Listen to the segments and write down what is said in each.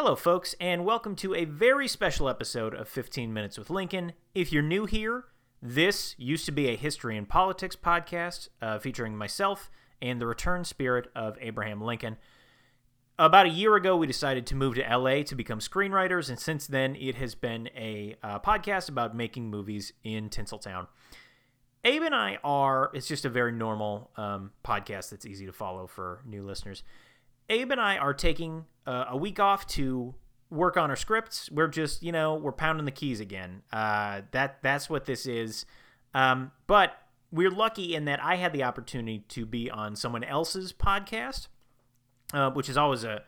Hello, folks, and welcome to a very special episode of 15 Minutes with Lincoln. If you're new here, this used to be a history and politics podcast uh, featuring myself and the return spirit of Abraham Lincoln. About a year ago, we decided to move to LA to become screenwriters, and since then, it has been a uh, podcast about making movies in Tinseltown. Abe and I are, it's just a very normal um, podcast that's easy to follow for new listeners. Abe and I are taking uh, a week off to work on our scripts. We're just, you know, we're pounding the keys again. Uh, that that's what this is. Um, but we're lucky in that I had the opportunity to be on someone else's podcast, uh, which is always a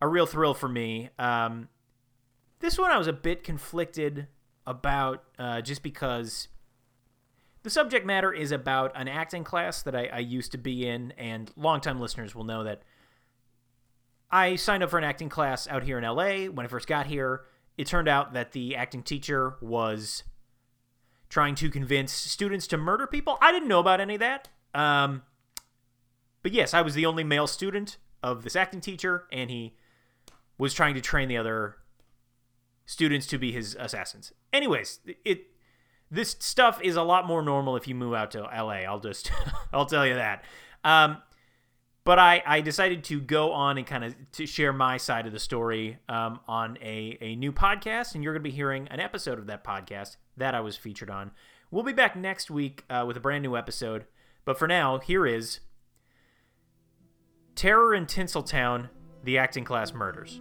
a real thrill for me. Um, this one I was a bit conflicted about, uh, just because the subject matter is about an acting class that I, I used to be in, and longtime listeners will know that I signed up for an acting class out here in LA when I first got here. It turned out that the acting teacher was trying to convince students to murder people. I didn't know about any of that. Um, but yes, I was the only male student of this acting teacher, and he was trying to train the other students to be his assassins. Anyways, it this stuff is a lot more normal if you move out to LA. I'll just I'll tell you that. Um, but I, I decided to go on and kind of to share my side of the story um, on a, a new podcast and you're going to be hearing an episode of that podcast that i was featured on. We'll be back next week uh, with a brand new episode but for now here is terror in tinseltown the acting class murders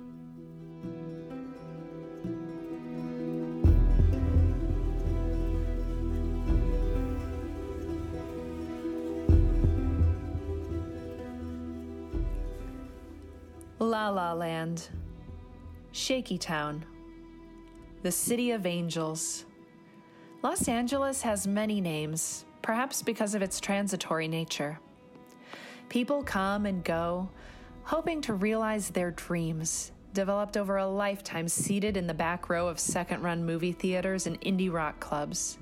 La La Land, Shaky Town, the City of Angels. Los Angeles has many names, perhaps because of its transitory nature. People come and go, hoping to realize their dreams, developed over a lifetime seated in the back row of second run movie theaters and indie rock clubs.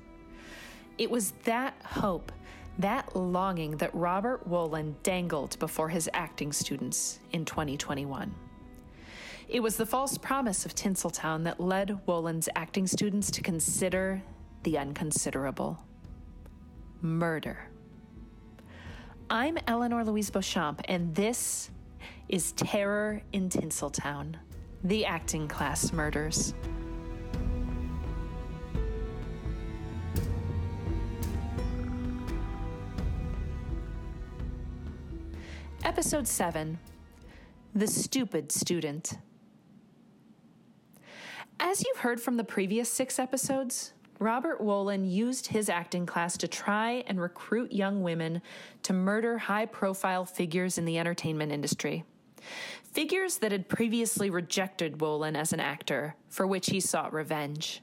It was that hope that longing that Robert Wolin dangled before his acting students in 2021. It was the false promise of Tinseltown that led Wolin's acting students to consider the unconsiderable murder. I'm Eleanor Louise Beauchamp, and this is Terror in Tinseltown The Acting Class Murders. Episode 7 The Stupid Student. As you've heard from the previous six episodes, Robert Wolin used his acting class to try and recruit young women to murder high profile figures in the entertainment industry. Figures that had previously rejected Wolin as an actor, for which he sought revenge.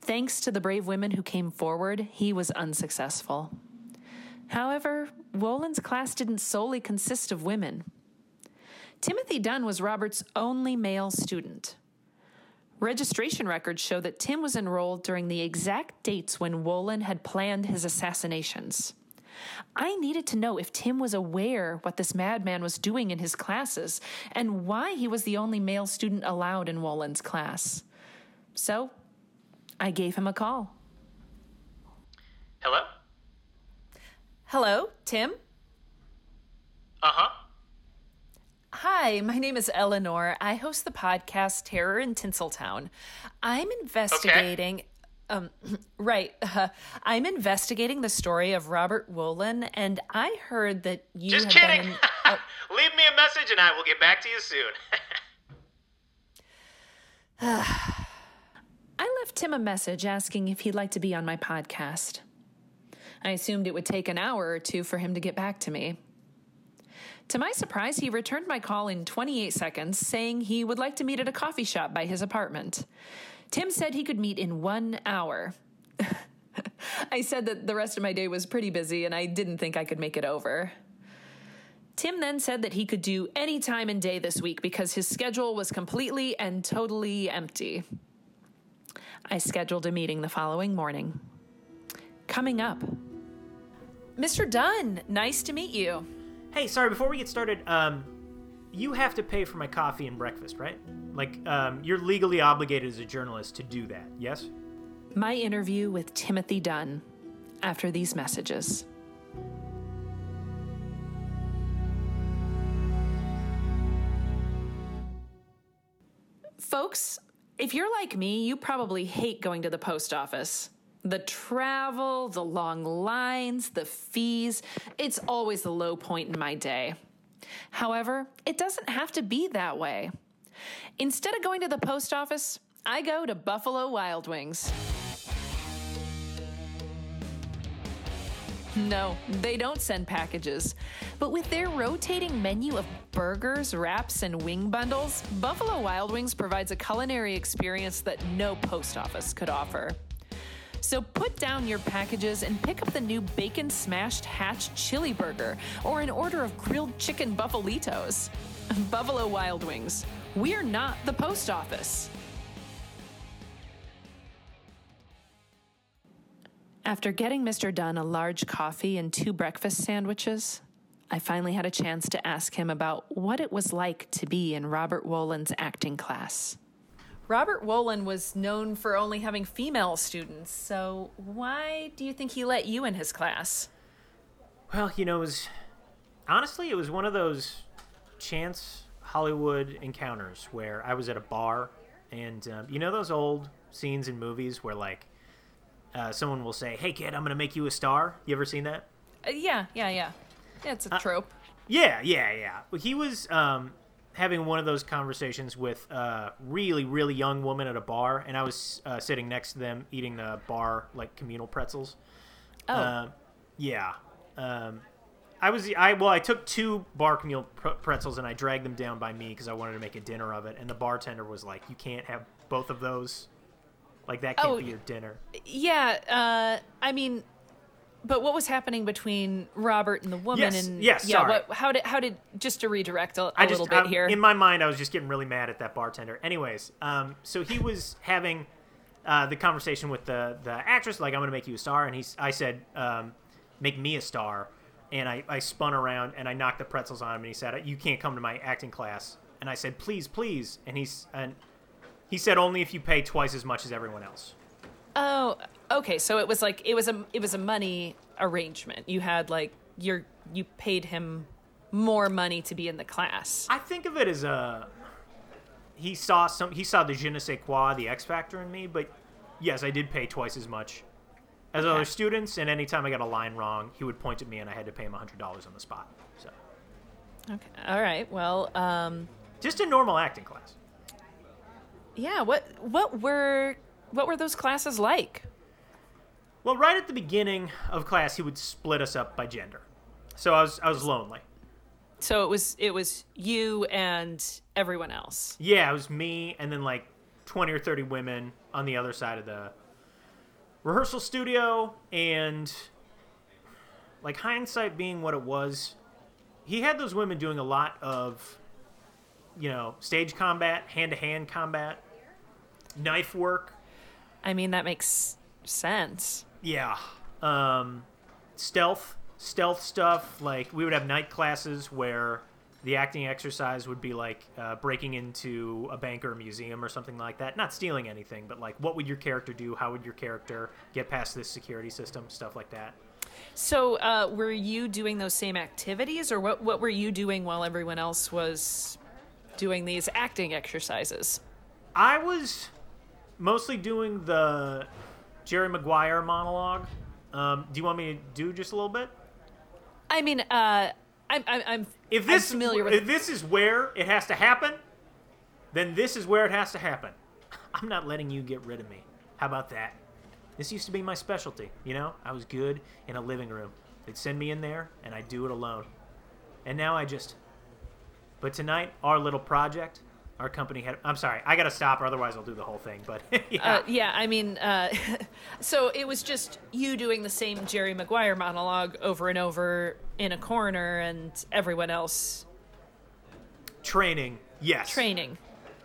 Thanks to the brave women who came forward, he was unsuccessful. However, Wolin's class didn't solely consist of women. Timothy Dunn was Robert's only male student. Registration records show that Tim was enrolled during the exact dates when Wolin had planned his assassinations. I needed to know if Tim was aware what this madman was doing in his classes and why he was the only male student allowed in Wolin's class. So, I gave him a call. hello Hello, Tim? uh huh Hi, my name is Eleanor. I host the podcast Terror in Tinseltown. I'm investigating. Um, right. Uh, I'm investigating the story of Robert Wolin, and I heard that you just kidding been. oh, leave me a message and i will get back to you soon I left Tim a message asking if he'd like to be on my podcast. I assumed it would take an hour or two for him to get back to me. To my surprise, he returned my call in 28 seconds, saying he would like to meet at a coffee shop by his apartment. Tim said he could meet in one hour. I said that the rest of my day was pretty busy and I didn't think I could make it over. Tim then said that he could do any time and day this week because his schedule was completely and totally empty. I scheduled a meeting the following morning. Coming up. Mr. Dunn, nice to meet you. Hey, sorry, before we get started, um, you have to pay for my coffee and breakfast, right? Like, um, you're legally obligated as a journalist to do that, yes? My interview with Timothy Dunn after these messages. Folks, if you're like me, you probably hate going to the post office. The travel, the long lines, the fees, it's always the low point in my day. However, it doesn't have to be that way. Instead of going to the post office, I go to Buffalo Wild Wings. No, they don't send packages. But with their rotating menu of burgers, wraps, and wing bundles, Buffalo Wild Wings provides a culinary experience that no post office could offer. So put down your packages and pick up the new bacon smashed hatch chili burger or an order of grilled chicken buffalitos. Buffalo Wild Wings. We're not the post office. After getting Mr. Dunn a large coffee and two breakfast sandwiches, I finally had a chance to ask him about what it was like to be in Robert Wolin's acting class. Robert Wolin was known for only having female students, so why do you think he let you in his class? Well, you know, it was honestly, it was one of those chance Hollywood encounters where I was at a bar, and um, you know those old scenes in movies where like uh, someone will say, "Hey, kid, I'm gonna make you a star." You ever seen that? Uh, yeah, yeah, yeah. Yeah, it's a trope. Yeah, yeah, yeah. Well, He was um, having one of those conversations with a really, really young woman at a bar, and I was uh, sitting next to them eating the bar like communal pretzels. Oh, Um, yeah. Um, I was I well I took two bar communal pre- pretzels and I dragged them down by me because I wanted to make a dinner of it, and the bartender was like, "You can't have both of those. Like that can't Oh, be your dinner." yeah. Uh, I mean, but what was happening between Robert and the woman? Yes, and yes, yeah. sorry. What? How did? How did? Just to redirect a, a I just little bit I- here. in my mind I was just getting really mad at that bartender. Anyways, um, so he was having uh, the conversation with the the actress, like I'm gonna make you a star, and he's I said, um, make me a star, and I, I spun around and I knocked the pretzels on him, and he said, you can't come to my acting class, and I said, please, please, and he's and he said only if you pay twice as much as everyone else. Oh, okay. So it was like it was a it was a money arrangement. You had like your you paid him more money to be in the class. I think of it as a he saw some he saw the je ne sais quoi, the X factor in me, but yes, I did pay twice as much as other students, and anytime I got a line wrong, he would point at me and I had to pay him hundred dollars on the spot. So Okay. All right. Well, um, just a normal acting class. yeah. What what were what were those classes like? Well, right at the beginning of class, he would split us up by gender. So I was I was lonely. So it was it was you and everyone else. Yeah, it was me and then like 20 or 30 women on the other side of the rehearsal studio and like hindsight being what it was, he had those women doing a lot of you know, stage combat, hand-to-hand combat, knife work. I mean, that makes sense. Yeah. Um, stealth, stealth stuff. Like we would have night classes where the acting exercise would be like uh, breaking into a bank or a museum or something like that. Not stealing anything, but like what would your character do? How would your character get past this security system? Stuff like that. So, uh, were you doing those same activities, or what? What were you doing while everyone else was doing these acting exercises? I was mostly doing the Jerry Maguire monologue. Um, do you want me to do just a little bit? I mean, uh, I'm, I'm, I'm If I'm this familiar with if this is where it has to happen, then this is where it has to happen. I'm not letting you get rid of me. How about that? This used to be my specialty, you know? I was good in a living room. They'd send me in there and I'd do it alone. And now I just But tonight our little project, our company had I'm sorry, I got to stop or otherwise I'll do the whole thing, but yeah. Uh, yeah, I mean, uh, so it was just you doing the same Jerry Maguire monologue over and over in a corner, and everyone else training. Yes. training.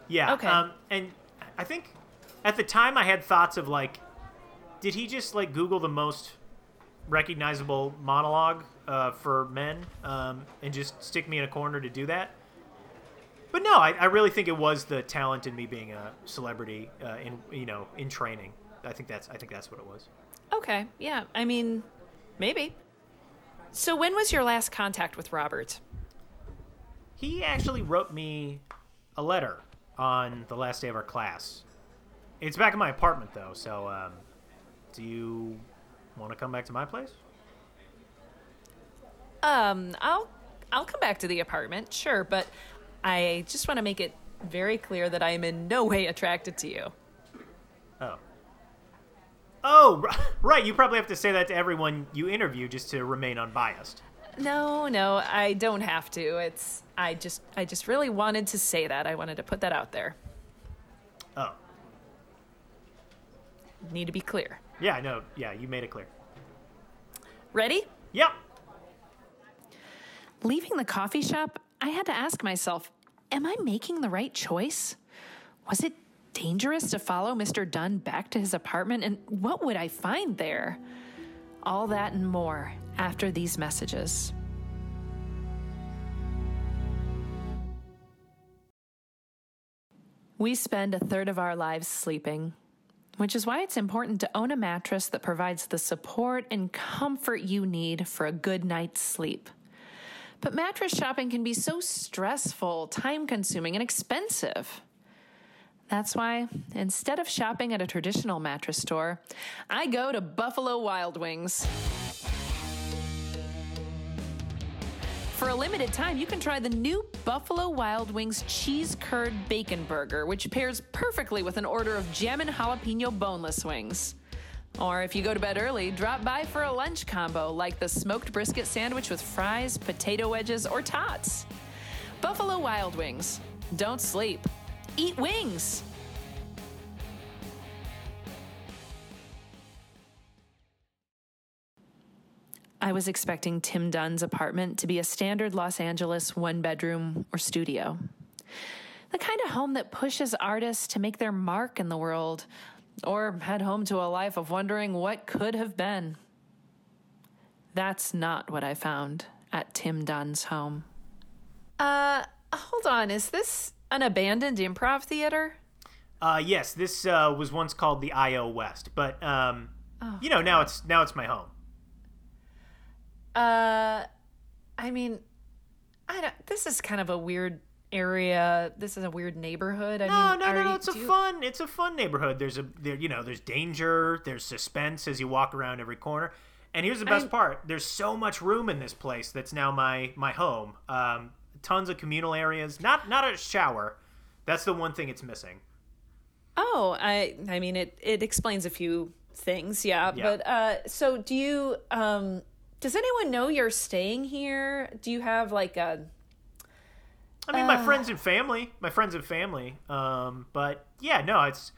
Yeah. Okay. Um, and I think at the time I had thoughts of like, did he just like Google the most recognizable monologue uh, for men um, and just stick me in a corner to do that? But no, I, I really think it was the talent in me being a celebrity uh, in you know in training. I think that's I think that's what it was. Okay, yeah. I mean, maybe. So when was your last contact with Robert? He actually wrote me a letter on the last day of our class. It's back in my apartment though, so um, do you want to come back to my place? Um, I'll I'll come back to the apartment, sure, but I just want to make it very clear that I am in no way attracted to you. Oh. Oh, right. You probably have to say that to everyone you interview just to remain unbiased. No, no, I don't have to. It's I just I just really wanted to say that. I wanted to put that out there. Oh. Need to be clear. Yeah, no. Yeah, you made it clear. Ready? Yep. Leaving the coffee shop, I had to ask myself, am I making the right choice? Was it dangerous to follow Mr. Dunn back to his apartment and what would I find there? All that and more after these messages. We spend a third of our lives sleeping, which is why it's important to own a mattress that provides the support and comfort you need for a good night's sleep. But mattress shopping can be so stressful, time consuming, and expensive. That's why, instead of shopping at a traditional mattress store, I go to Buffalo Wild Wings. For a limited time, you can try the new Buffalo Wild Wings cheese curd bacon burger, which pairs perfectly with an order of jam and jalapeno boneless wings. Or if you go to bed early, drop by for a lunch combo like the smoked brisket sandwich with fries, potato wedges, or tots. Buffalo Wild Wings. Don't sleep. Eat wings. I was expecting Tim Dunn's apartment to be a standard Los Angeles one bedroom or studio. The kind of home that pushes artists to make their mark in the world or head home to a life of wondering what could have been. That's not what I found at Tim Dunn's home. Uh, hold on. Is this an abandoned improv theater? Uh, yes, this uh, was once called the IO West, but um, Oh, you know now it's now it's my home. Uh, I mean, I don't. This is kind of a weird area. This is a weird neighborhood. I No, mean, no, no, no. It's a you- fun. It's a fun neighborhood. There's a there. You know, there's danger. There's suspense as you walk around every corner. And here's the best I'm- part. There's so much room in this place that's now my my home. Um, tons of communal areas. Not not a shower. That's the one thing it's missing. Oh, I. I mean, it it explains a few things. Yeah, Yeah. but uh, so do you? Um, does anyone know you're staying here? Do you have like a? I mean, Uh. my friends and family, my friends and family. Um, but yeah, no, it's,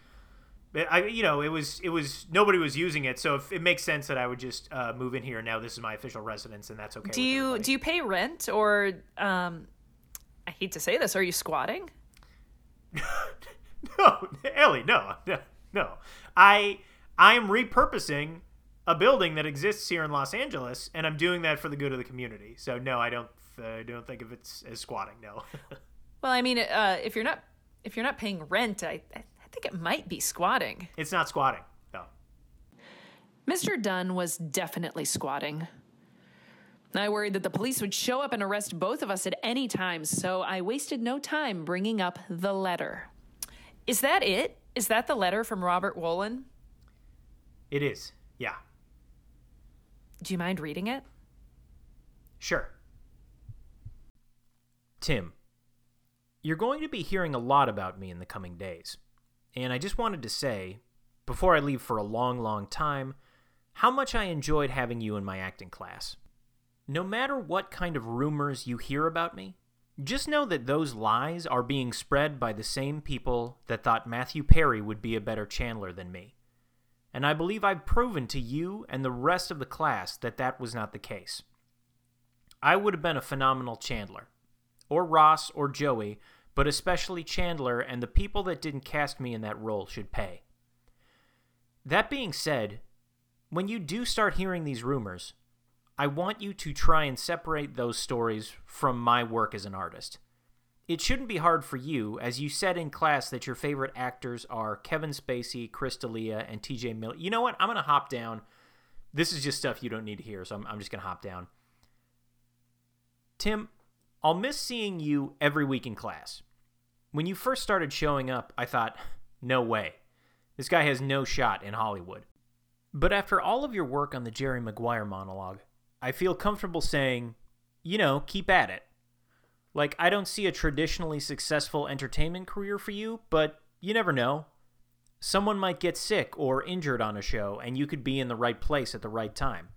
I, you know, it was, it was, nobody was using it, so if it makes sense that I would just uh, move in here. Now this is my official residence, and that's okay. Do you do you pay rent or? Um, I hate to say this. Are you squatting? No, Ellie, no, no, no. I, I am repurposing a building that exists here in Los Angeles, and I'm doing that for the good of the community. So no, I don't, I don't think of it as squatting. No. Well, I mean, uh, if you're not if you're not paying rent, I I think it might be squatting. it's not squatting. No. Mr. Dunn was definitely squatting. I worried that the police would show up and arrest both of us at any time, so I wasted no time bringing up the letter. Is that it? Is that the letter from Robert Wolin? It is. Yeah. Do you mind reading it? Sure. Tim, you're going to be hearing a lot about me in the coming days. And I just wanted to say, before I leave for a long, long time, how much I enjoyed having you in my acting class. No matter what kind of rumors you hear about me, just know that those lies are being spread by the same people that thought Matthew Perry would be a better Chandler than me. And I believe I've proven to you and the rest of the class that that was not the case. I would have been a phenomenal Chandler, or Ross, or Joey, but especially Chandler, and the people that didn't cast me in that role should pay. That being said, when you do start hearing these rumors, I want you to try and separate those stories from my work as an artist. it shouldn't be hard for you, as you said in class that your favorite actors are Kevin Spacey, Chris D'Elia, and TJ Miller. You know what? I'm going to hop down. This is just stuff you don't need to hear, so I'm, I'm just going to hop down. Tim, I'll miss seeing you every week in class. When you first started showing up, I thought, no way. This guy has no shot in Hollywood. But after all of your work on the Jerry Maguire monologue, I feel comfortable saying, you know, keep at it. Like, I don't see a traditionally successful entertainment career for you, but you never know. Someone might get sick or injured on a show, and you could be in the right place at the right time.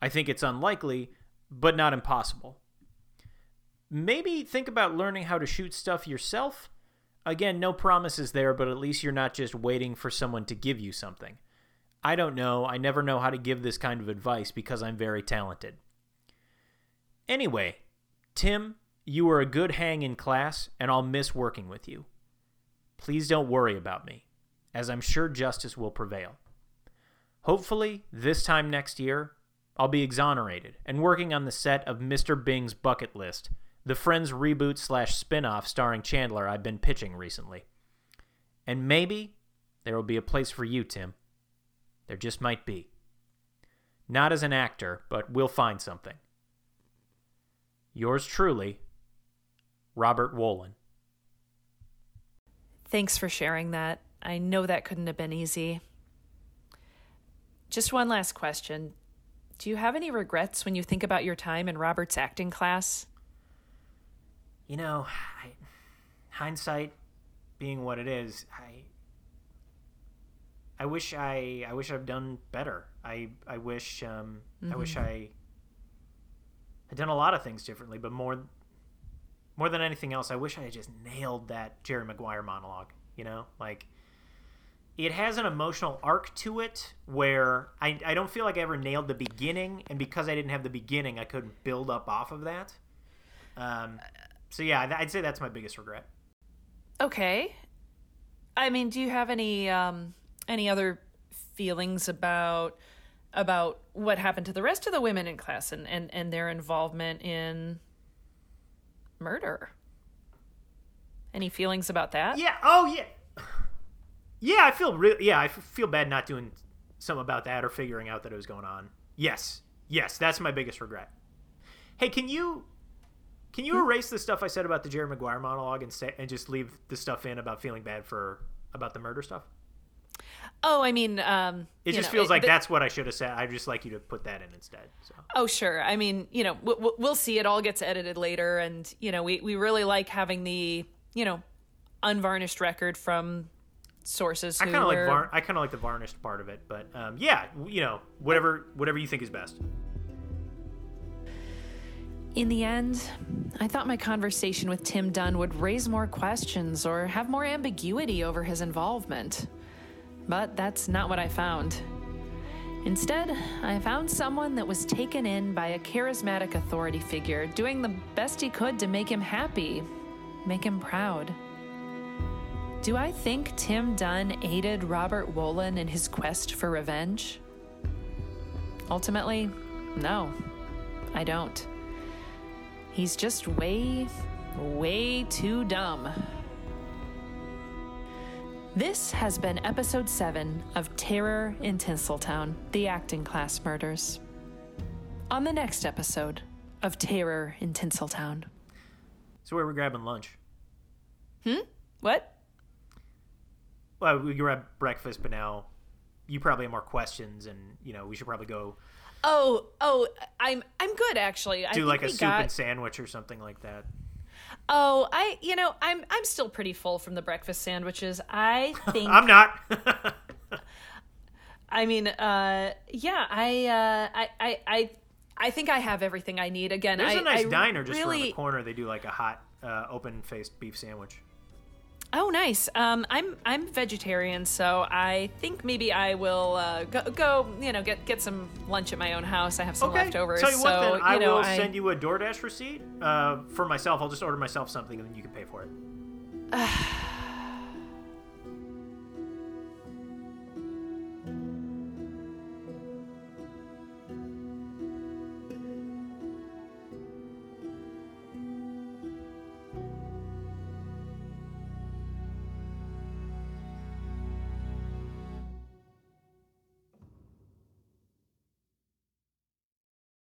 I think it's unlikely, but not impossible. Maybe think about learning how to shoot stuff yourself. Again, no promises there, but at least you're not just waiting for someone to give you something. I don't know. I never know how to give this kind of advice because I'm very talented. Anyway, Tim, you were a good hang in class, and I'll miss working with you. Please don't worry about me, as I'm sure justice will prevail. Hopefully, this time next year, I'll be exonerated and working on the set of Mr. Bing's Bucket List, the Friends reboot slash spin-off starring Chandler I've been pitching recently. And maybe there will be a place for you, Tim. There just might be. Not as an actor, but we'll find something. Yours truly, Robert Wolin. Thanks for sharing that. I know that couldn't have been easy. Just one last question. Do you have any regrets when you think about your time in Robert's acting class? You know, I, hindsight being what it is, I I wish I I wish I've done better. I I wish um mm-hmm. I wish mm-hmm. I had done a lot of things differently, but more more than anything else, I wish I had just nailed that Jerry Maguire monologue. You know, like it has an emotional arc to it where I, I don't feel like I ever nailed the beginning, and because I didn't have the beginning, I couldn't build up off of that. Um, so yeah, I'd say that's my biggest regret. Okay, I mean, do you have any um, any other feelings about about what happened to the rest of the women in class and, and, and their involvement in murder. Any feelings about that? Yeah. Oh, yeah. Yeah, I feel real. Yeah, I feel bad not doing something about that or figuring out that it was going on. Yes, yes, that's my biggest regret. Hey, can you can you hmm? erase the stuff I said about the Jerry Maguire monologue and say and just leave the stuff in about feeling bad for about the murder stuff? Oh, I mean, um, it just know, feels it, like the, that's what I should have said. I'd just like you to put that in instead. So. Oh, sure. I mean, you know, we'll, we'll see. It all gets edited later, and you know, we we really like having the you know unvarnished record from sources. I kind of like var- I kind of like the varnished part of it, but um, yeah, you know, whatever whatever you think is best. In the end, I thought my conversation with Tim Dunn would raise more questions or have more ambiguity over his involvement. But that's not what I found. Instead, I found someone that was taken in by a charismatic authority figure, doing the best he could to make him happy, make him proud. Do I think Tim Dunn aided Robert Wolin in his quest for revenge? Ultimately, no, I don't. He's just way, way too dumb. This has been episode 7 of Terror in Tinseltown The Acting Class Murders. On the next episode of Terror in Tinseltown. So, where are we grabbing lunch? Hmm? What? Well, we grab breakfast, but now you probably have more questions, and you know we should probably go. Oh, oh, I'm I'm good actually. Do like a soup got... and sandwich or something like that. Oh, I you know I'm I'm still pretty full from the breakfast sandwiches. I think I'm not. I mean, uh, yeah, I, uh, I I I I think I have everything I need. Again, there's I, a nice I diner just really... around the corner. They do like a hot, uh, open-faced beef sandwich. Oh, nice. Um, I'm I'm vegetarian, so I think maybe I will uh, go, go, you know, get get some lunch at my own house. I have some okay. leftovers. Tell you what, so, then I know, will I... send you a DoorDash receipt uh, for myself. I'll just order myself something, and then you can pay for it.